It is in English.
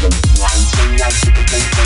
One thing I